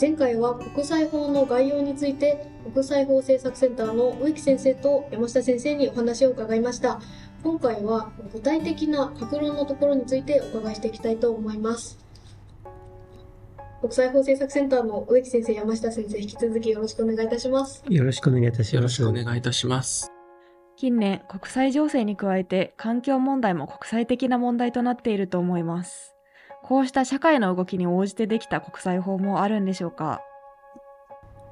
前回は国際法の概要について国際法政策センターの植木先生と山下先生にお話を伺いました。今回は具体的な格論のところについてお伺いしていきたいと思います。国際法政策センターの植木先生山下先生引き続きよろしくお願いいたします。よろしくお願いいたします。よろしくお願いいたします。近年国際情勢に加えて環境問題も国際的な問題となっていると思いますこうした社会の動きに応じてできた国際法もあるんでしょうか？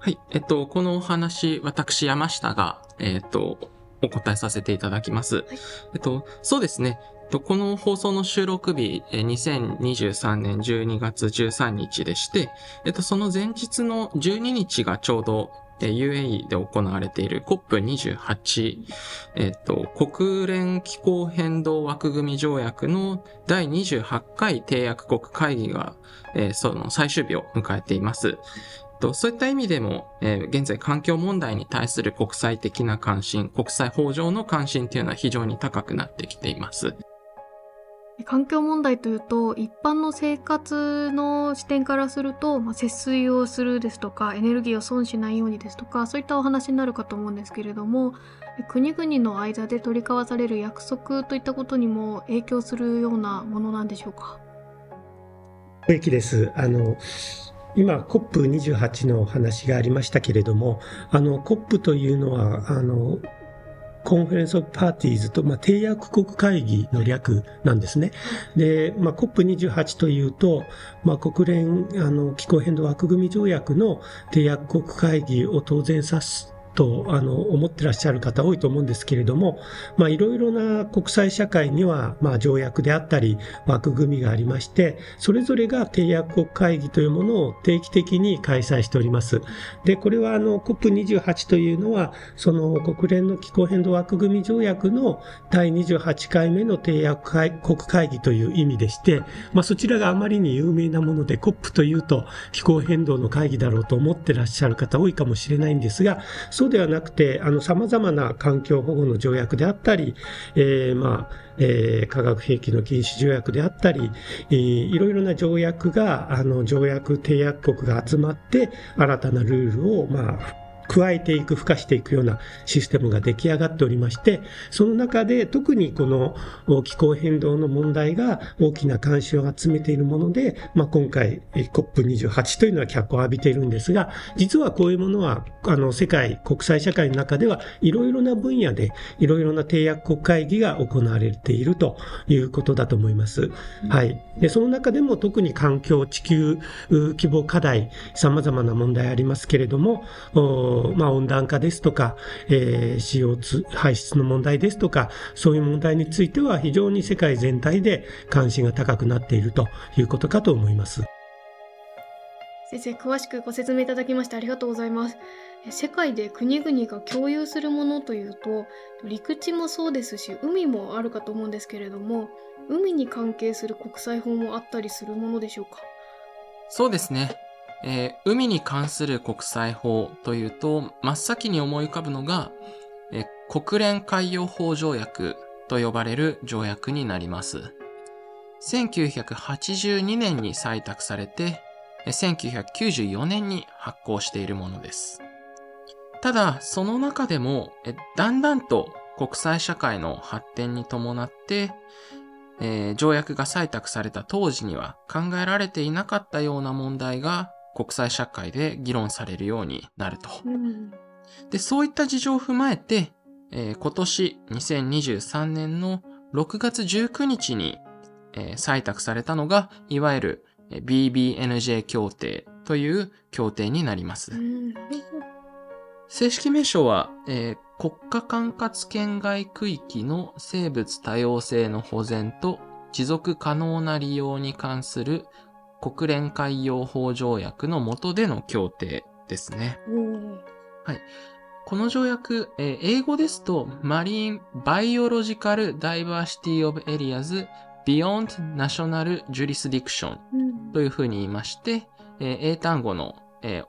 はい。えっと、このお話、私、山下が、えっと、お答えさせていただきます。はい、えっと、そうですね。この放送の収録日、2023年12月13日でして、えっと、その前日の12日がちょうど UAE で行われている COP28、えっと、国連気候変動枠組み条約の第28回締約国会議が、えー、その最終日を迎えています。そういった意味でも、えー、現在環境問題に対する国際的な関心、国際法上の関心というのは非常に高くなってきています。環境問題というと一般の生活の視点からすると、まあ、節水をするですとかエネルギーを損しないようにですとかそういったお話になるかと思うんですけれども国々の間で取り交わされる約束といったことにも影響するようなものなんでしょうか？益ですあの今 COP28 の話がありましたけれどもあの COP というのはあの Conference of Parties と、まあ、締約国会議の略なんですね。で、まあ、COP28 というと、まあ、国連あの気候変動枠組み条約の締約国会議を当然指すとあの思ってらっしゃる方多いと思うんですけれども、いろいろな国際社会には、まあ、条約であったり枠組みがありましてそれぞれが締約国会議というものを定期的に開催しております。でこれはあの COP28 というのはその国連の気候変動枠組み条約の第28回目の締約国会議という意味でして、まあ、そちらがあまりに有名なもので COP というと気候変動の会議だろうと思ってらっしゃる方多いかもしれないんですがそそうではなくて、あの、様々な環境保護の条約であったり、えー、まあ、えー、化学兵器の禁止条約であったり、えー、いろいろな条約が、あの、条約締約国が集まって、新たなルールを、まあ、加えていく、付加していくようなシステムが出来上がっておりまして、その中で特にこの気候変動の問題が大きな関心を集めているもので、まあ、今回 COP28 というのは脚光を浴びているんですが、実はこういうものは、あの、世界、国際社会の中ではいろいろな分野で、いろいろな締約国会議が行われているということだと思います。はい。で、その中でも特に環境、地球規模課題、様々な問題ありますけれども、まあ、温暖化ですとか、えー、CO2 排出の問題ですとか、そういう問題については非常に世界全体で関心が高くなっているということかと思います。先生、詳しくご説明いただきましてありがとうございます。世界で国々が共有するものというと、陸地もそうですし、海もあるかと思うんですけれども、海に関係する国際法もあったりするものでしょうか？そうですね。えー、海に関する国際法というと、真っ先に思い浮かぶのが、えー、国連海洋法条約と呼ばれる条約になります。1982年に採択されて、1994年に発行しているものです。ただ、その中でも、だんだんと国際社会の発展に伴って、えー、条約が採択された当時には考えられていなかったような問題が国際社会で議論されるようになると。うん、で、そういった事情を踏まえて、えー、今年2023年の6月19日に、えー、採択されたのが、いわゆる BBNJ 協定という協定になります。うん、正式名称は、えー、国家管轄圏外区域の生物多様性の保全と持続可能な利用に関する国連海洋法条約の下での協定ですね。はい。この条約、えー、英語ですと、Marine Biological Diversity of Areas Beyond National Jurisdiction というふうに言いまして、えー、英単語の、えー、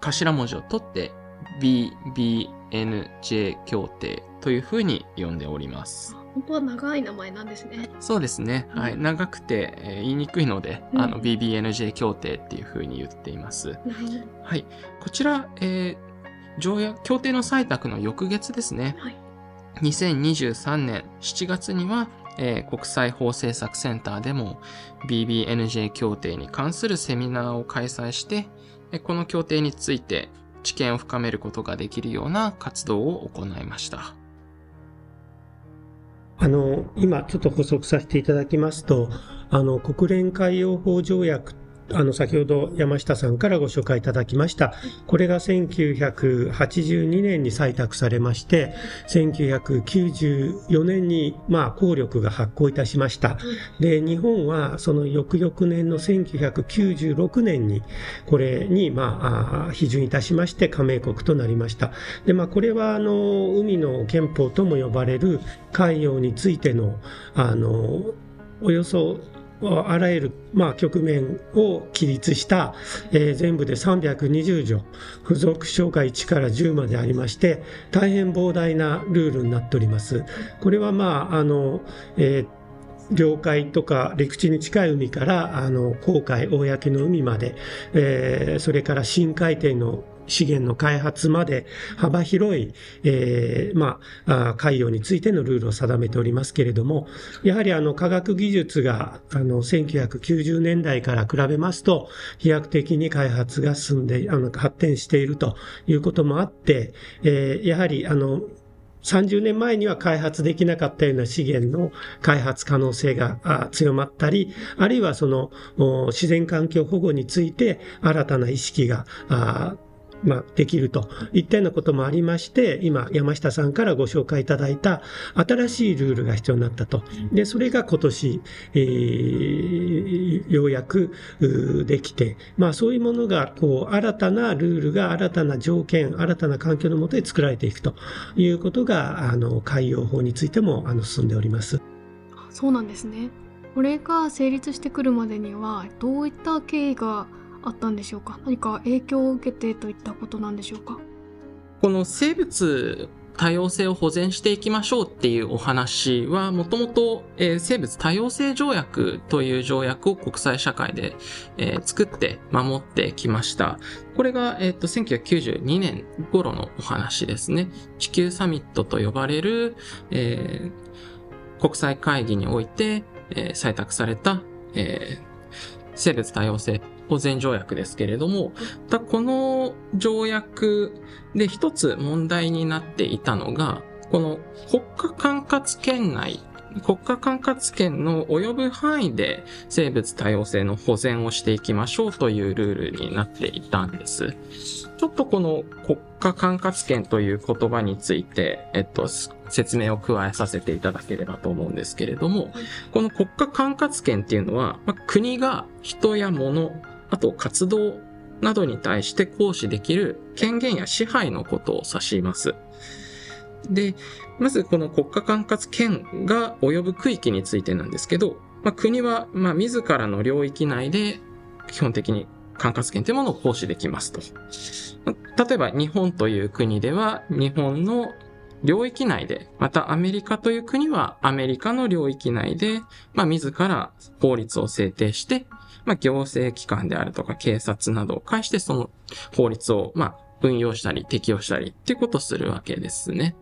頭文字を取って BBNJ 協定というふうに呼んでおります。本当は長い名前なんですね。そうですね。はい。長くて、えー言いにくいので、うんあの、BBNJ 協定っていう風に言っています。はい。こちら、えー条約、協定の採択の翌月ですね。はい2023年7月には、えー国際法政策センターでも BBNJ 協定に関するセミナーを開催して、えーこの協定について知見を深めることができるような活動を行いました。あの、今ちょっと補足させていただきますと、あの、国連海洋法条約、あの、先ほど山下さんからご紹介いただきました。これが1982年に採択されまして、1994年に、まあ、効力が発行いたしました。で、日本はその翌々年の1996年に、これに、まあ、批准いたしまして加盟国となりました。で、まあ、これは、あの、海の憲法とも呼ばれる海洋についての、あの、およそ、あらゆる、まあ、局面を記述した、えー全部で320条、付属章が1から10までありまして、大変膨大なルールになっております。これは、まあ、あの、えー領海とか陸地に近い海からあの航海、公の海まで、えーそれから深海底の資源の開発まで幅広い、えーまあ、海洋についてのルールを定めておりますけれども、やはりあの科学技術があの1990年代から比べますと、飛躍的に開発が進んで、あの発展しているということもあって、えーやはりあの30年前には開発できなかったような資源の開発可能性が強まったり、あるいはその自然環境保護について新たな意識がまあ、できるといったようなこともありまして、今、山下さんからご紹介いただいた新しいルールが必要になったと。で、それが今年、えーようやくできて、まあそういうものが、こう、新たなルールが新たな条件、新たな環境のもとで作られていくということが、あの、海洋法についても、あの、進んでおります。そうなんですね。これが成立してくるまでにはどういった経緯があったんでしょうか？何か影響を受けてといったことなんでしょうか？この生物多様性を保全していきましょうっていうお話は、もともと、生物多様性条約という条約を国際社会で、作って守ってきました。これが、えっ、と、1992年頃のお話ですね。地球サミットと呼ばれる、えー国際会議において、え採択された、え生物多様性保全条約ですけれども、この条約で一つ問題になっていたのが、この国家管轄権内、国家管轄権の及ぶ範囲で生物多様性の保全をしていきましょうというルールになっていたんです。ちょっとこの国家管轄権という言葉について、えっと、説明を加えさせていただければと思うんですけれども、この国家管轄権っていうのは、まあ国が人や物、あと活動などに対して行使できる権限や支配のことを指します。で、まずこの国家管轄権が及ぶ区域についてなんですけど、まあ、国は、まあ、自らの領域内で基本的に管轄権というものを行使できますと。例えば日本という国では日本の領域内で、またアメリカという国はアメリカの領域内で、まあ、自ら法律を制定して、まあ、行政機関であるとか警察などを介してその法律を、まあ、運用したり適用したりってことをするわけですね。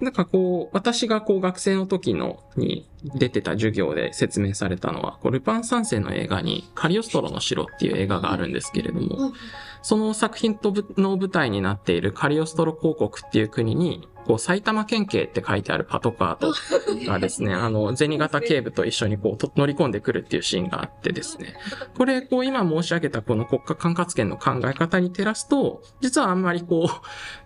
なんかこう、私がこう学生の時のに出てた授業で説明されたのは、こうルパン三世の映画にカリオストロの城っていう映画があるんですけれども、その作品とぶの舞台になっているカリオストロ公国っていう国に、こう埼玉県警って書いてあるパトカーとがですね、あの、銭形警部と一緒にこうと乗り込んでくるっていうシーンがあってですね、これ、こう今申し上げたこの国家管轄権の考え方に照らすと、実はあんまりこう、い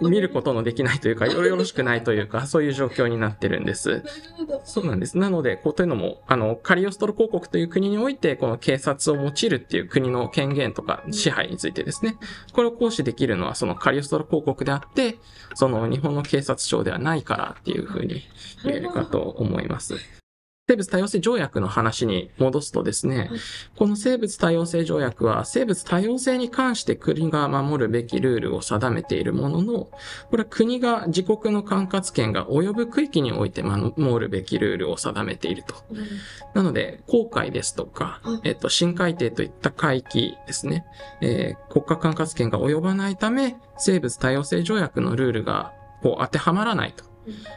見ることのできないというか、よろしくないというか、そういう状況になってるんです。そうなんです。なので、こうというのも、あの、カリオストロ公国という国において、この警察を用いるっていう国の権限とか支配についてですね、これを行使できるのはそのカリオストロ公国であって、その日本の警察庁ではないからっていうふうに言えるかと思います。生物多様性条約の話に戻すとですね、はいこの生物多様性条約は生物多様性に関して国が守るべきルールを定めているものの、これは国が自国の管轄権が及ぶ区域において守るべきルールを定めていると。なので、航海ですとかはい、えっと、深海底といった海域ですね、えー国家管轄権が及ばないため、生物多様性条約のルールがこう当てはまらないと。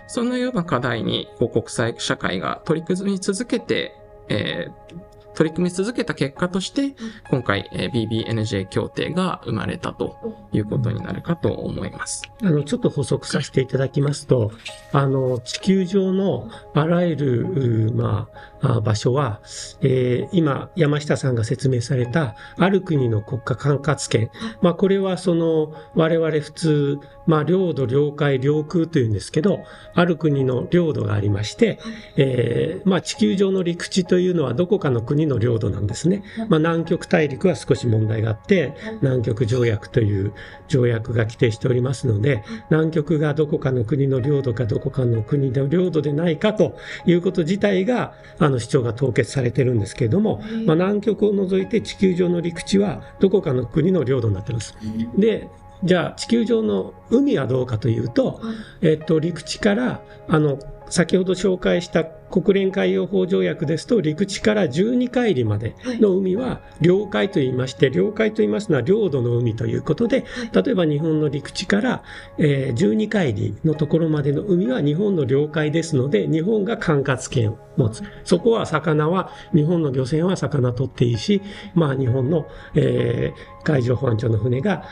そのような課題にこう国際社会が取り組み続けて、えー取り組み続けた結果として、今回、えー BBNJ 協定が生まれたということになるかと思います。あの、ちょっと補足させていただきますと、あの、地球上のあらゆる、うまあ、あ場所は、えー今、山下さんが説明された、ある国の国家管轄権。まあ、これはその、我々普通、まあ、領土、領海、領空というんですけど、ある国の領土がありまして、えーまあ、地球上の陸地というのはどこかの国の領土なんですね。まあ、南極大陸は少し問題があって、南極条約という条約が規定しておりますので、南極がどこかの国の領土かどこかの国の領土でないかということ自体が、あの主張が凍結されてるんですけれども、まあ、南極を除いて地球上の陸地はどこかの国の領土になってます。で、じゃあ地球上の海はどうかというと、えっと、陸地から、あの、先ほど紹介した国連海洋法条約ですと、陸地から12海里までの海は領海と言いまして、領海と言いますのは領土の海ということで、例えば日本の陸地から、えー12海里のところまでの海は日本の領海ですので、日本が管轄権を持つ。そこは魚は、日本の漁船は魚取っていいし、まあ日本の、えー海上保安庁の船が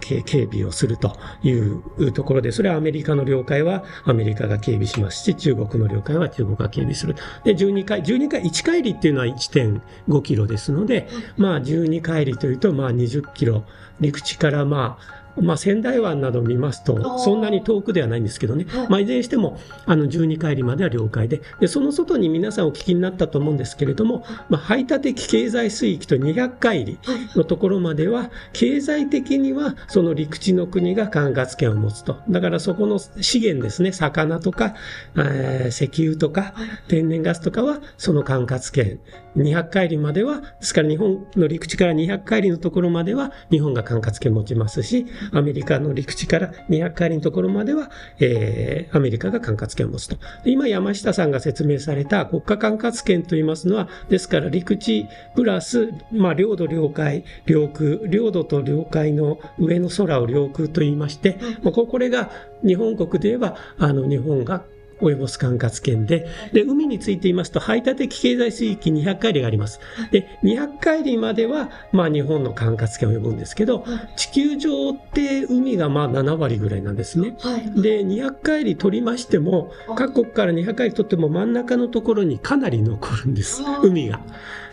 警備をするというところで、それはアメリカの領海はアメリカが警備しますし、中国の領海は中国が警備する。で、12海、12海、1海里っていうのは1.5キロですので、まあ12海里というと、まあ20キロ、陸地からまあ、まあ、仙台湾などを見ますと、そんなに遠くではないんですけどね。はいまあ、いずれにしても、あの、12海里までは領海で、で、その外に皆さんお聞きになったと思うんですけれども、まあ、排他的経済水域と200海里のところまでは、経済的にはその陸地の国が管轄権を持つと。だからそこの資源ですね、魚とか、えー石油とか、天然ガスとかはその管轄権。200海里までは、ですから日本の陸地から200海里のところまでは日本が管轄権持ちますし、アメリカの陸地から200海里のところまでは、えーアメリカが管轄権を持つと。で今山下さんが説明された国家管轄権といいますのは、ですから陸地プラス、まあ領土領海、領空、領土と領海の上の空を領空と言いまして、まこれが日本国で言えば、あの日本が及ぼす管轄権で、で、海について言いますと、排他的経済水域200海里があります。で、200海里までは、まあ日本の管轄権を及ぶんですけど、地球上って海がまあ7割ぐらいなんですね。はい。で、200海里取りましても、各国から200海里取っても真ん中のところにかなり残るんです海が。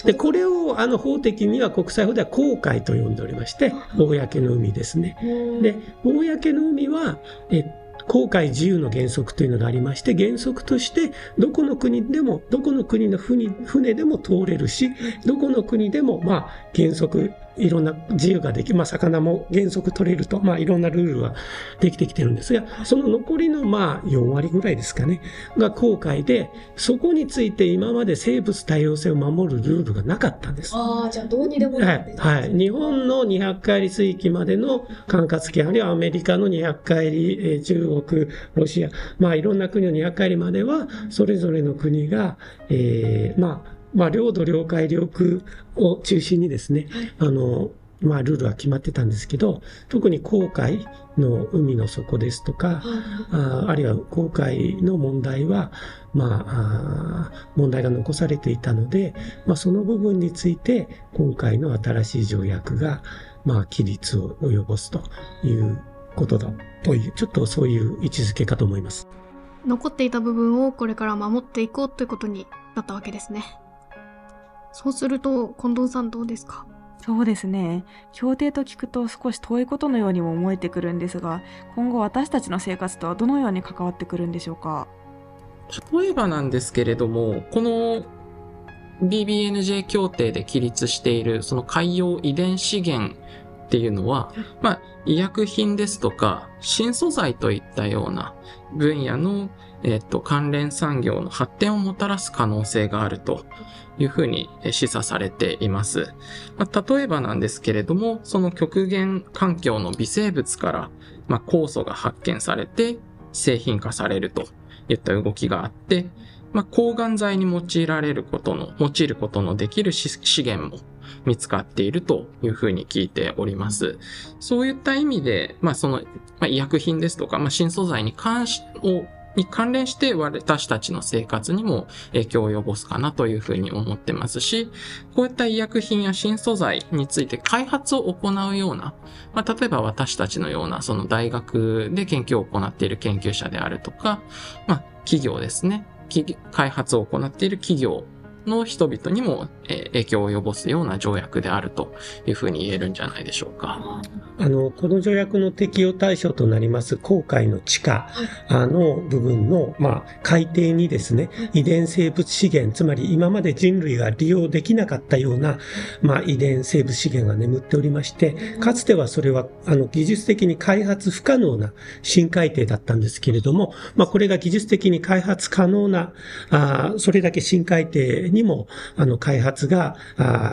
で、これをあの法的には国際法では公海と呼んでおりまして、公の海ですね。で、公の海は、え航海自由の原則というのがありまして、原則として、どこの国でも、どこの国の船でも通れるし、どこの国でも、まあ、原則、いろんな自由ができ、まあ、魚も原則取れると、まあ、いろんなルールはできてきてるんですが、その残りの、まあ、4割ぐらいですかね、が公海で、そこについて今まで生物多様性を守るルールがなかったんです。ああ、じゃあどうにでもはいなって、はい。日本の200海里水域までの管轄権、あるいはアメリカの200海里、えー中国、ロシア、まあいろんな国の200海里までは、それぞれの国が、えーまあ、まあ領土、領海、領空を中心にですね、あの、まあルールは決まってたんですけど、特に航海の海の底ですとか、ああるいは航海の問題は、まあ、あ問題が残されていたので、まあ、その部分について、今回の新しい条約が、まあ、規律を及ぼすということだという、ちょっとそういう位置づけかと思います。残っていた部分をこれから守っていこうということになったわけですね。そうすると、近藤さんどうですか？そうですね。協定と聞くと少し遠いことのようにも思えてくるんですが、今後私たちの生活とはどのように関わってくるんでしょうか？例えばなんですけれども、この BBNJ 協定で規律しているその海洋遺伝資源っていうのは、まあ、医薬品ですとか、新素材といったような分野の、えっと、関連産業の発展をもたらす可能性があるというふうに示唆されています。まあ、例えばなんですけれども、その極限環境の微生物から、まあ、酵素が発見されて製品化されるといった動きがあって、まあ、抗がん剤に用いられることの、用いることのできる資源も見つかっているというふうに聞いております。そういった意味で、まあ、その、まあ、医薬品ですとか、まあ、新素材に関し、をに関連して私たちの生活にも影響を及ぼすかなというふうに思ってますし、こういった医薬品や新素材について開発を行うような、まあ、例えば私たちのようなその大学で研究を行っている研究者であるとか、まあ、企業ですね。開発を行っている企業の人々にも、え影響を及ぼすような条約であるというふうに言えるんじゃないでしょうか。あの、この条約の適用対象となります航海の地下の部分の、まあ、海底にですね、遺伝生物資源、つまり今まで人類が利用できなかったような、まあ、遺伝生物資源が眠っておりまして、かつてはそれは、あの、技術的に開発不可能な深海底だったんですけれども、まあ、これが技術的に開発可能な、あそれだけ深海底ににも、あの、開発が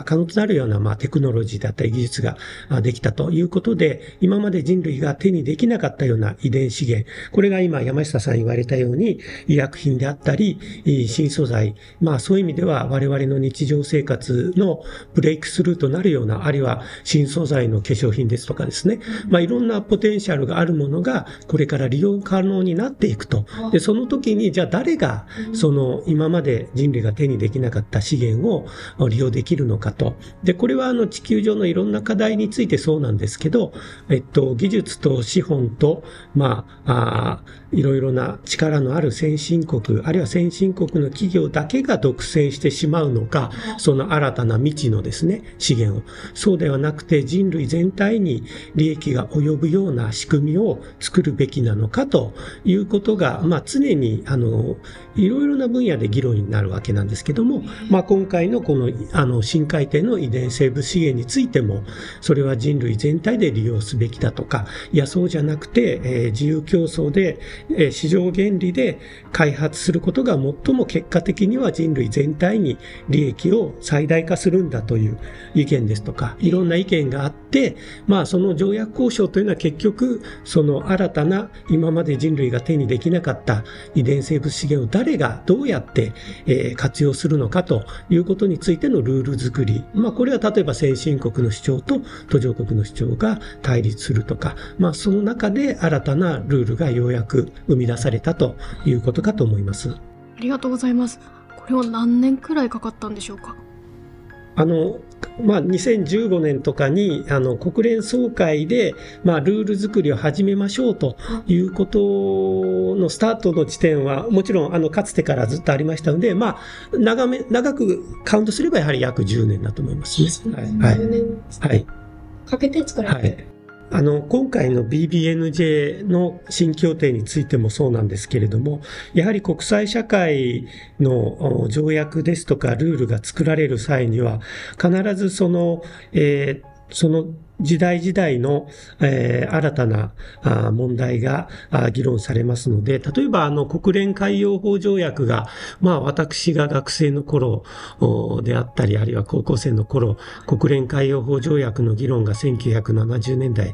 可能となるような、まあ、テクノロジーだったり技術ができたということで、今まで人類が手にできなかったような遺伝資源、これが今山下さん言われたように、医薬品であったり、新素材、まあそういう意味では我々の日常生活のブレイクスルーとなるような、あるいは新素材の化粧品ですとかですね、まあいろんなポテンシャルがあるものがこれから利用可能になっていくと。で、その時にじゃあ誰がその今まで人類が手にできないなかった資源を利用できるのかと。で、これはあの地球上のいろんな課題についてそうなんですけど、えっと、技術と資本と、まあ、あいろいろな力のある先進国、あるいは先進国の企業だけが独占してしまうのか、その新たな未知のですね、資源を。そうではなくて人類全体に利益が及ぶような仕組みを作るべきなのかということが、まあ常に、あの、いろいろな分野で議論になるわけなんですけども、まあ今回のこの、あの、深海底の遺伝生物資源についても、それは人類全体で利用すべきだとか、いや、そうじゃなくて、えー、自由競争で、え市場原理で開発することが最も結果的には人類全体に利益を最大化するんだという意見ですとか、いろんな意見があって、まあその条約交渉というのは結局、その新たな今まで人類が手にできなかった遺伝生物資源を誰がどうやって、え活用するのかかということについてのルール作り。まあこれは例えば先進国の主張と途上国の主張が対立するとか、まあその中で新たなルールがようやく生み出されたということかと思います。ありがとうございます。これは何年くらいかかったんでしょうか？あの、まあ、2015年とかに、あの、国連総会で、まあ、ルール作りを始めましょうということのスタートの地点は、もちろん、あの、かつてからずっとありましたので、まあ、長め、長くカウントすればやはり約10年だと思いますね。はい。はい。はい。かけて作られて、はいあの、今回の BBNJ の新協定についてもそうなんですけれども、やはり国際社会の条約ですとかルールが作られる際には、必ずその、えーその時代時代の、えー、新たなあ問題があ議論されますので、例えばあの国連海洋法条約が、まあ私が学生の頃であったり、あるいは高校生の頃、国連海洋法条約の議論が1970年代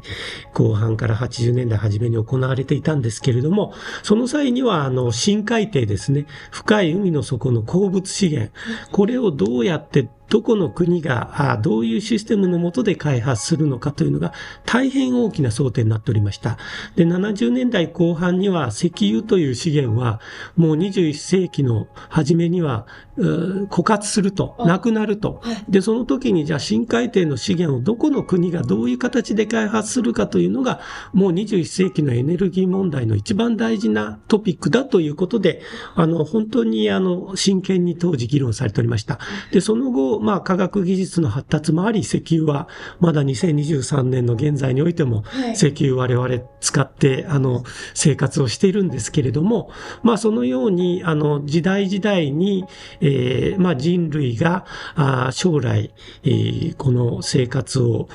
後半から80年代初めに行われていたんですけれども、その際にはあの深海底ですね、深い海の底の鉱物資源、これをどうやってどこの国がどういうシステムのもとで開発するのかというのが大変大きな争点になっておりました。で、70年代後半には石油という資源はもう21世紀の初めには枯渇すると、なくなると。で、その時にじゃあ深海底の資源をどこの国がどういう形で開発するかというのがもう21世紀のエネルギー問題の一番大事なトピックだということで、あの、本当にあの、真剣に当時議論されておりました。で、その後、まあ、科学技術の発達もあり、石油は、まだ2023年の現在においても、石油我々使って、あの、生活をしているんですけれども、まあ、そのように、あの、時代時代に、えーまあ、人類があ将来、えーこの生活を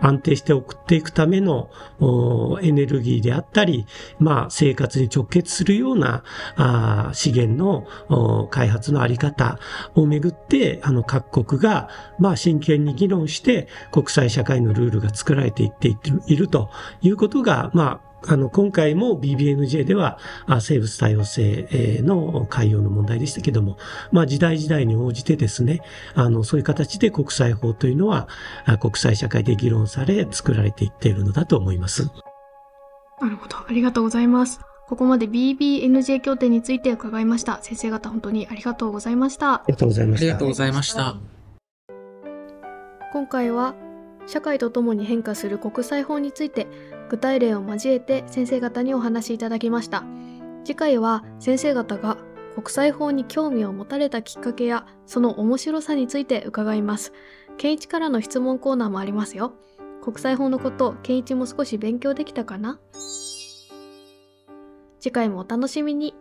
安定して送っていくためのエネルギーであったり、まあ、生活に直結するようなあ資源の開発のあり方をめぐって、あの各国が、まあ、真剣に議論して国際社会のルールが作られていっているということが、まあ、あの、今回も BBNJ では、あ生物多様性えーの海洋の問題でしたけども、まあ、時代時代に応じてですね、あの、そういう形で国際法というのは、あ国際社会で議論され、作られていっているのだと思います。なるほど。ありがとうございます。ここまで BBNJ 協定について伺いました。先生方本当にありがとうございましたあ。りがとうございました。ありがとうございました。今回は社会とともに変化する国際法について具体例を交えて先生方にお話しいただきました。次回は先生方が国際法に興味を持たれたきっかけやその面白さについて伺います。健一からの質問コーナーもありますよ。国際法のこと健一も少し勉強できたかな？次回もお楽しみに。